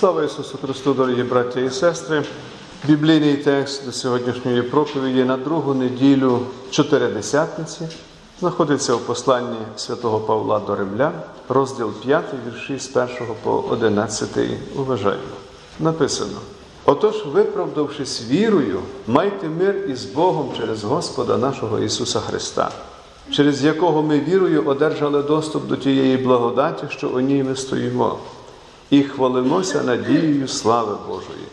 Слава Ісусу Христу, дорогі браття і сестри! Біблійний текст до сьогоднішньої проповіді на другу неділю Чотиридесятниці знаходиться у посланні святого Павла до Римлян, розділ 5, вірші з 1 по 11. Уважаємо. Написано: Отож, виправдавшись вірою, майте мир із Богом через Господа нашого Ісуса Христа, через якого ми вірою одержали доступ до тієї благодаті, що у ній ми стоїмо і хвалимося надією слави Божої.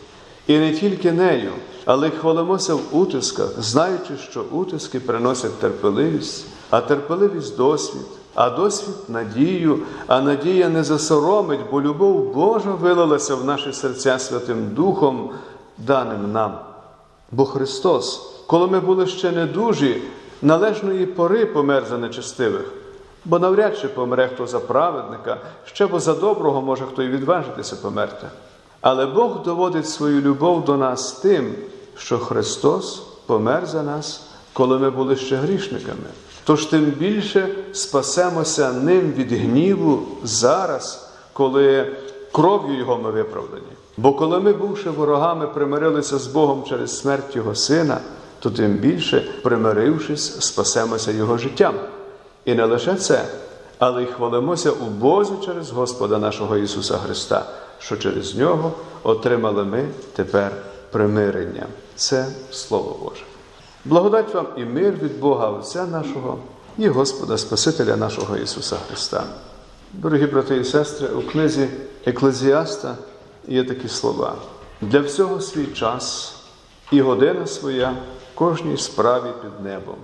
І не тільки нею, але й хвалимося в утисках, знаючи, що утиски приносять терпеливість, а терпеливість досвід, а досвід надію, а надія не засоромить, бо любов Божа вилилася в наші серця Святим Духом, даним нам. Бо Христос, коли ми були ще недужі, належної пори помер за нечестивих. Бо навряд чи помре хто за праведника, ще бо за доброго може хто й відважитися померти. Але Бог доводить свою любов до нас тим, що Христос помер за нас, коли ми були ще грішниками. Тож тим більше спасемося ним від гніву зараз, коли кров'ю Його ми виправдані. Бо коли ми, бувши ворогами, примирилися з Богом через смерть Його Сина, то тим більше, примирившись, спасемося Його життям. І не лише це, але й хвалимося у Бозі через Господа нашого Ісуса Христа, що через Нього отримали ми тепер примирення. Це Слово Боже. Благодать вам і мир від Бога Отця нашого і Господа Спасителя нашого Ісуса Христа. Дорогі брати і сестри, у книзі Еклезіаста є такі слова: для всього свій час і година своя кожній справі під небом.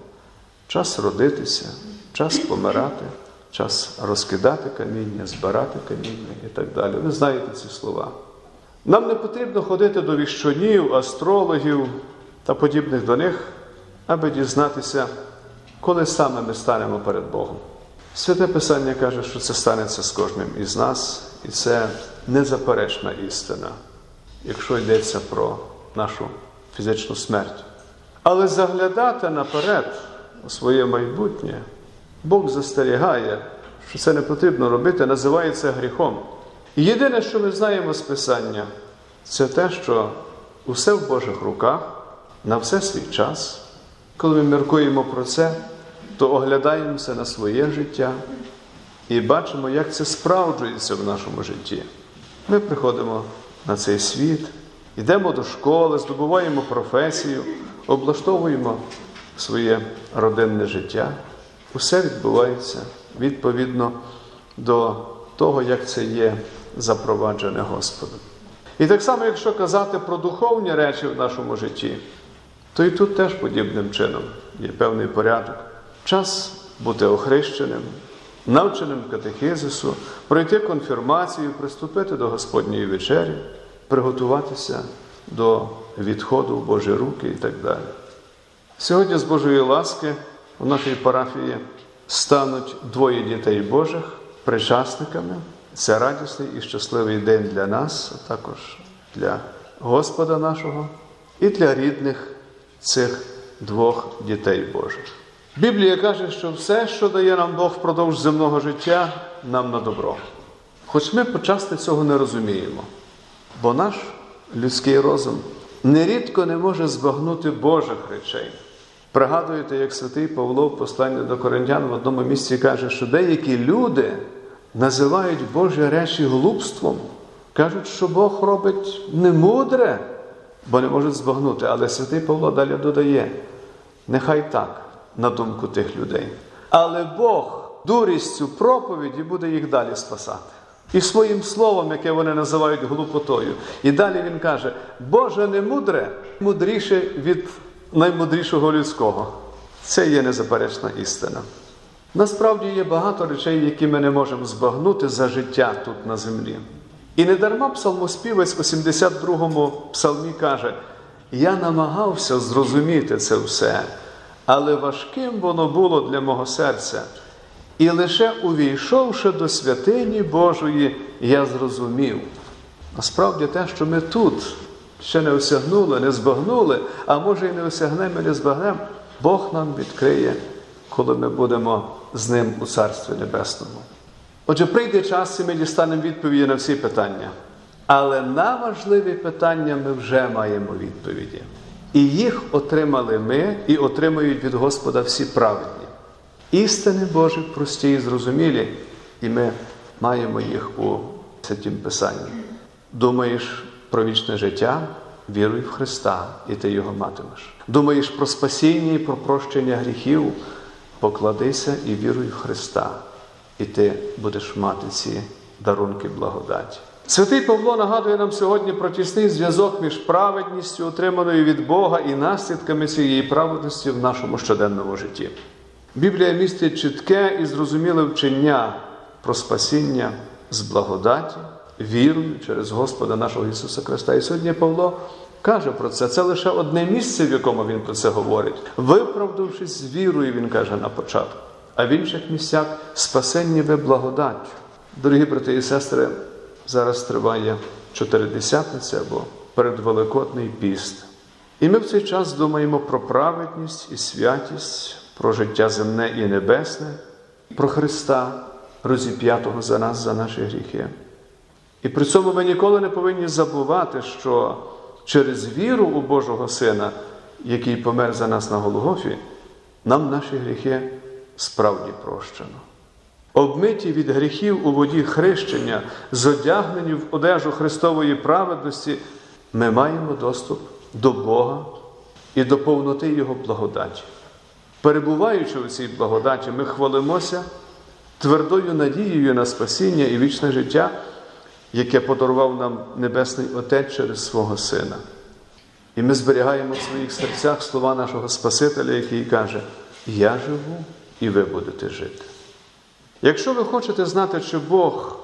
Час родитися, час помирати, час розкидати каміння, збирати каміння і так далі. Ви знаєте ці слова. Нам не потрібно ходити до віщунів, астрологів та подібних до них, аби дізнатися, коли саме ми станемо перед Богом. Святе Писання каже, що це станеться з кожним із нас, і це незаперечна істина, якщо йдеться про нашу фізичну смерть. Але заглядати наперед своє майбутнє, Бог застерігає, що це не потрібно робити, називає це гріхом. І єдине, що ми знаємо з Писання, це те, що усе в Божих руках, на все свій час. Коли ми міркуємо про це, то оглядаємося на своє життя і бачимо, як це справджується в нашому житті. Ми приходимо на цей світ, йдемо до школи, здобуваємо професію, облаштовуємо своє родинне життя. Усе відбувається відповідно до того, як це є запроваджене Господом. І так само, якщо казати про духовні речі в нашому житті, то і тут теж подібним чином є певний порядок. Час бути охрещеним, навченим катехизису, пройти конфірмацію, приступити до Господньої вечері, приготуватися до відходу в Божі руки і так далі. Сьогодні, з Божої ласки, у нашій парафії стануть двоє дітей Божих причасниками. Це радісний і щасливий день для нас, а також для Господа нашого і для рідних цих двох дітей Божих. Біблія каже, що все, що дає нам Бог впродовж земного життя, нам на добро. Хоч ми почасти цього не розуміємо, бо наш людський розум нерідко не може збагнути Божих речей. Пригадуєте, як святий Павло в посланні до Коринтян в одному місці каже, що деякі люди називають Божі речі глупством, кажуть, що Бог робить немудре, бо не можуть збагнути. Але святий Павло далі додає: нехай так, на думку тих людей. Але Бог дурістю проповіді буде їх далі спасати. І своїм словом, яке вони називають глупотою. І далі він каже: Боже не мудре, мудріше від наймудрішого людського. Це є незаперечна істина. Насправді є багато речей, які ми не можемо збагнути за життя тут на землі. І недарма псалмоспівець у 72-му псалмі каже: Я намагався зрозуміти це все, але важким воно було для мого серця. І лише увійшовши до святині Божої, я зрозумів. Насправді те, що ми тут ще не осягнули, не збагнули, а може і не осягнемо, і не збагнемо, Бог нам відкриє, коли ми будемо з ним у Царстві Небесному. Отже, прийде час, і ми дістанемо відповіді на всі питання. Але на важливі питання ми вже маємо відповіді. І їх отримали ми і отримають від Господа всі праведні. Істини Божі прості і зрозумілі, і ми маємо їх у Святім Писанні. Думаєш про вічне життя, віруй в Христа, і ти його матимеш. Думаєш про спасіння і про прощення гріхів, покладися і віруй в Христа, і ти будеш мати ці дарунки благодаті. Святий Павло нагадує нам сьогодні про тісний зв'язок між праведністю, отриманою від Бога, і наслідками цієї праведності в нашому щоденному житті. Біблія містить чітке і зрозуміле вчення про спасіння з благодаті, вірою через Господа нашого Ісуса Христа. І сьогодні Павло каже про це. Це лише одне місце, в якому він про це говорить. Виправдавшись з вірою, він каже на початку, а в інших місцях спасенні ви благодаттю. Дорогі брати і сестри, зараз триває чотиридесятниця або передвеликодний піст. І ми в цей час думаємо про праведність і святість, про життя земне і небесне, про Христа, розіп'ятого за нас, за наші гріхи. І при цьому ми ніколи не повинні забувати, що через віру у Божого Сина, який помер за нас на Голгофі, нам наші гріхи справді прощено. Обмиті від гріхів у воді хрещення, зодягнені в одежу Христової праведності, ми маємо доступ до Бога і до повноти Його благодаті. Перебуваючи у цій благодаті, ми хвалимося твердою надією на спасіння і вічне життя, яке подарував нам Небесний Отець через свого Сина. І ми зберігаємо в своїх серцях слова нашого Спасителя, який каже: Я живу і ви будете жити. Якщо ви хочете знати, чи Бог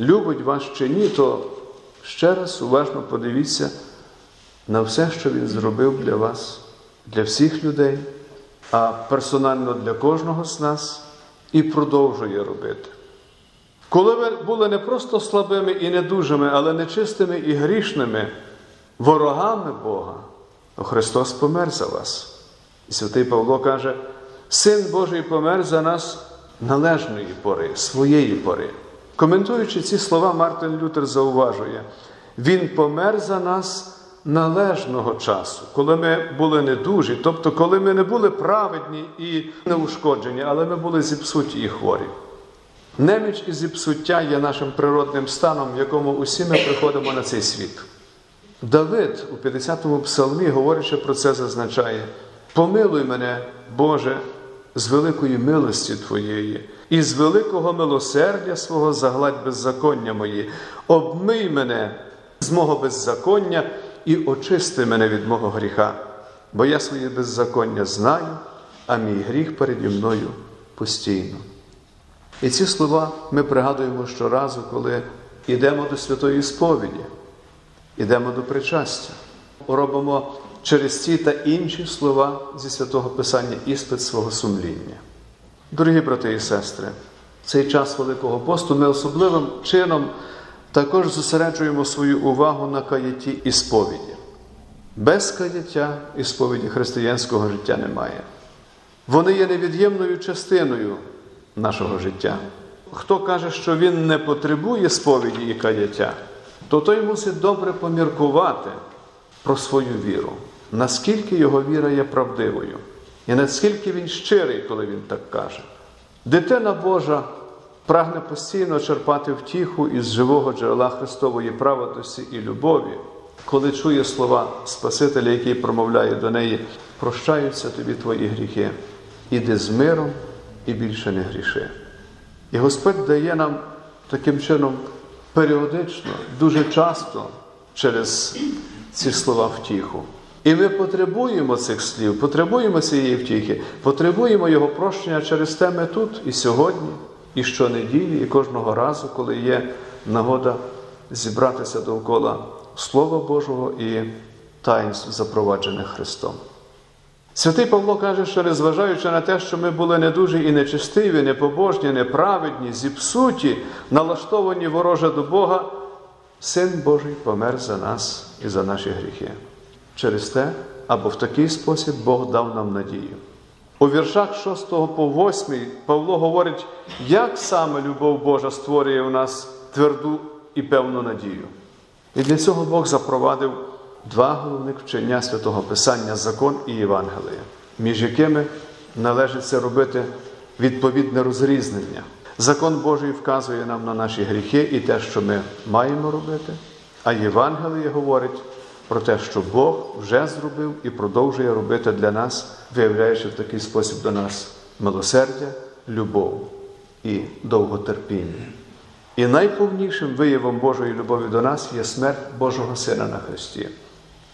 любить вас чи ні, то ще раз уважно подивіться на все, що Він зробив для вас, для всіх людей, а персонально для кожного з нас і продовжує робити. Коли ви були не просто слабими і недужими, але нечистими і грішними, ворогами Бога, то Христос помер за вас. І святий Павло каже: Син Божий помер за нас належної пори, своєї пори. Коментуючи ці слова, Мартин Лютер зауважує, Він помер за нас належного часу, коли ми були недужі, тобто, коли ми не були праведні і неушкоджені, але ми були зіпсуті і хворі. Неміч і зіпсуття є нашим природним станом, в якому усі ми приходимо на цей світ. Давид у 50-му псалмі, говорячи про це, зазначає: Помилуй мене, Боже, з великої милості Твоєї, і з великого милосердя свого загладь беззаконня мої, обмий мене з мого беззаконня і очисти мене від мого гріха, бо я своє беззаконня знаю, а мій гріх переді мною постійно. І ці слова ми пригадуємо щоразу, коли йдемо до святої сповіді, йдемо до причастя, робимо через ці та інші слова зі святого Писання іспит свого сумління. Дорогі брати і сестри, в цей час Великого посту ми особливим чином також зосереджуємо свою увагу на каятті і сповіді. Без каяття і сповіді християнського життя немає. Вони є невід'ємною частиною нашого життя. Хто каже, що він не потребує сповіді і каяття, то той мусить добре поміркувати про свою віру, наскільки його віра є правдивою, і наскільки він щирий, коли він так каже. Дитина Божа прагне постійно черпати втіху із живого джерела Христової праведності і любові, коли чує слова Спасителя, який промовляє до неї, прощаються тобі твої гріхи, іди з миром і більше не гріши. І Господь дає нам таким чином періодично, дуже часто через ці слова втіху. І ми потребуємо цих слів, потребуємо цієї втіхи, потребуємо Його прощення через те ми тут і сьогодні, і щонеділі, і кожного разу, коли є нагода зібратися довкола Слова Божого і таїнств, запроваджених Христом. Святий Павло каже, що незважаючи на те, що ми були недужі і нечистиві, непобожні, неправедні, зіпсуті, налаштовані вороже до Бога, Син Божий помер за нас і за наші гріхи. Через те, або в такий спосіб Бог дав нам надію. У віршах 6 по 8 Павло говорить, як саме любов Божа створює в нас тверду і певну надію. І для цього Бог запровадив два головних вчення святого Писання закон і Євангелія, між якими належить це робити відповідне розрізнення. Закон Божий вказує нам на наші гріхи і те, що ми маємо робити, а Євангеліє говорить про те, що Бог вже зробив і продовжує робити для нас, виявляючи в такий спосіб до нас милосердя, любов і довготерпіння. І найповнішим виявом Божої любові до нас є смерть Божого Сина на Христі.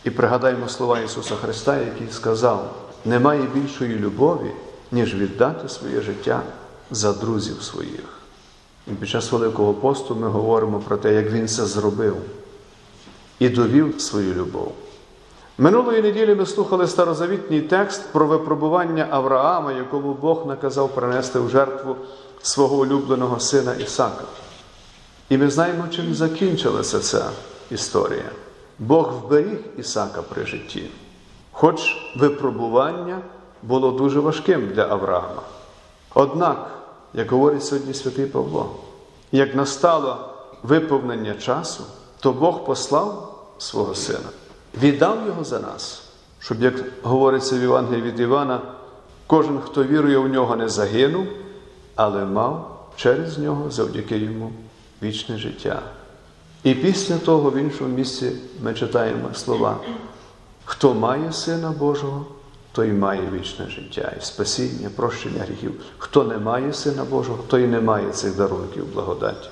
І пригадаймо слова Ісуса Христа, який сказав: немає більшої любові, ніж віддати своє життя за друзів своїх. І під час Великого посту ми говоримо про те, як Він це зробив і довів свою любов. Минулої неділі ми слухали старозавітній текст про випробування Авраама, якому Бог наказав принести в жертву свого улюбленого сина Ісака. І ми знаємо, чим закінчилася ця історія. Бог вберіг Ісака при житті, хоч випробування було дуже важким для Авраама. Однак, як говорить сьогодні святий Павло, як настало виповнення часу, то Бог послав свого сина, віддав його за нас, щоб, як говориться в Євангелії від Івана, кожен, хто вірує в нього, не загинув, але мав через нього завдяки йому вічне життя. І після того в іншому місці ми читаємо слова: хто має Сина Божого, той має вічне життя і спасіння, прощення гріхів. Хто не має Сина Божого, той не має цих дарунків благодаті.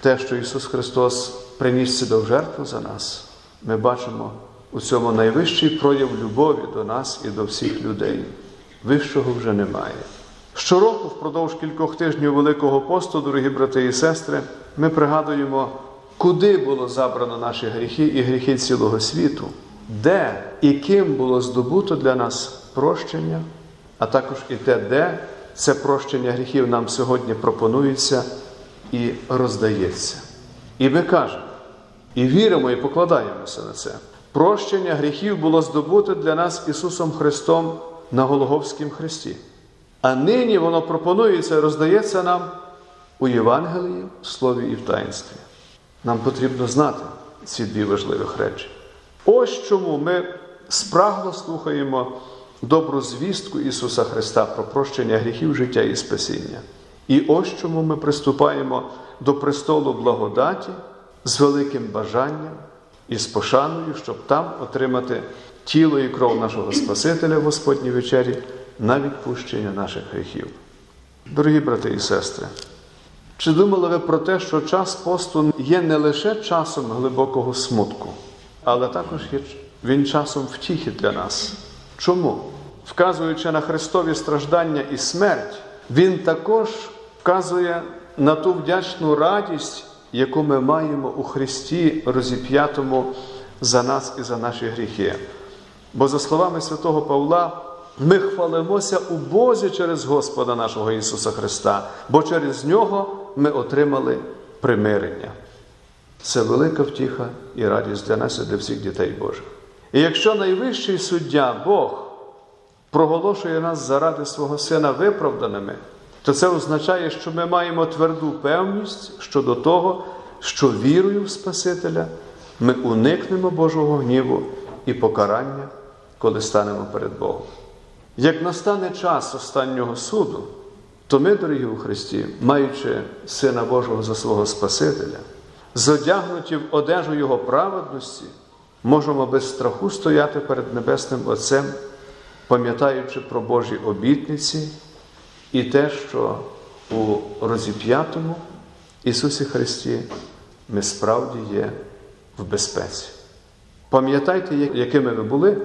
Те, що Ісус Христос приніс себе в жертву за нас, ми бачимо у цьому найвищий прояв любові до нас і до всіх людей. Вищого вже немає. Щороку, впродовж кількох тижнів Великого посту, дорогі брати і сестри, ми пригадуємо, куди було забрано наші гріхи і гріхи цілого світу, де і ким було здобуто для нас прощення, а також і те, де це прощення гріхів нам сьогодні пропонується і роздається. І ми кажемо, і віримо, і покладаємося на це. Прощення гріхів було здобуте для нас Ісусом Христом на Голговському Христі. А нині воно пропонується і роздається нам у Євангелії, в Слові і в таїнстві. Нам потрібно знати ці дві важливих речі. Ось чому ми спрагло слухаємо добру звістку Ісуса Христа про прощення гріхів, життя і спасіння. І ось чому ми приступаємо до престолу благодаті з великим бажанням і з пошаною, щоб там отримати тіло і кров нашого Спасителя в Господній вечері на відпущення наших гріхів. Дорогі брати і сестри, чи думали ви про те, що час посту є не лише часом глибокого смутку, але також є він часом втіхи для нас? Чому? Вказуючи на Христові страждання і смерть, Він також вказує на ту вдячну радість, яку ми маємо у Христі, розіп'ятому за нас і за наші гріхи. Бо, за словами святого Павла, ми хвалимося у Бозі через Господа нашого Ісуса Христа, бо через Нього ми отримали примирення. Це велика втіха і радість для нас і для всіх дітей Божих. І якщо найвищий суддя Бог проголошує нас заради свого Сина виправданими, то це означає, що ми маємо тверду певність щодо того, що вірою в Спасителя ми уникнемо Божого гніву і покарання, коли станемо перед Богом. Як настане час останнього суду, то ми, дорогі у Христі, маючи Сина Божого за свого Спасителя, зодягнуті в одежу Його праведності, можемо без страху стояти перед Небесним Отцем, пам'ятаючи про Божі обітниці і те, що у розіп'ятому Ісусі Христі ми справді є в безпеці. Пам'ятайте, якими ви були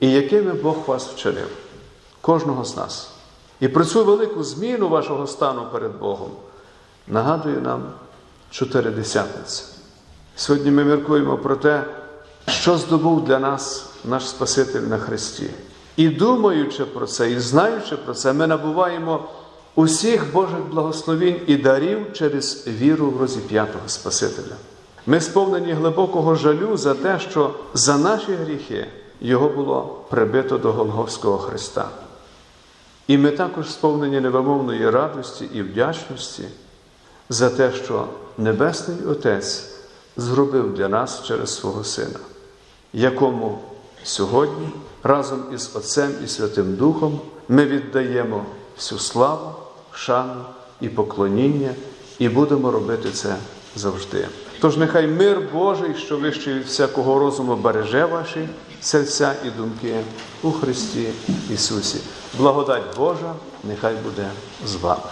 і якими Бог вас вчинив кожного з нас. І про цю велику зміну вашого стану перед Богом нагадує нам чотиридесятниця. Сьогодні ми міркуємо про те, що здобув для нас наш Спаситель на Христі. І думаючи про це, і знаючи про це, ми набуваємо усіх Божих благословінь і дарів через віру в розіп'ятого Спасителя. Ми сповнені глибокого жалю за те, що за наші гріхи Його було прибито до Голговського Христа. І ми також сповнені невимовної радості і вдячності за те, що Небесний Отець зробив для нас через свого Сина, якому сьогодні разом із Отцем і Святим Духом ми віддаємо всю славу, шану і поклоніння, і будемо робити це завжди. Тож нехай мир Божий, що вищий від всякого розуму, береже ваші серця і думки у Христі Ісусі. Благодать Божа нехай буде з вами.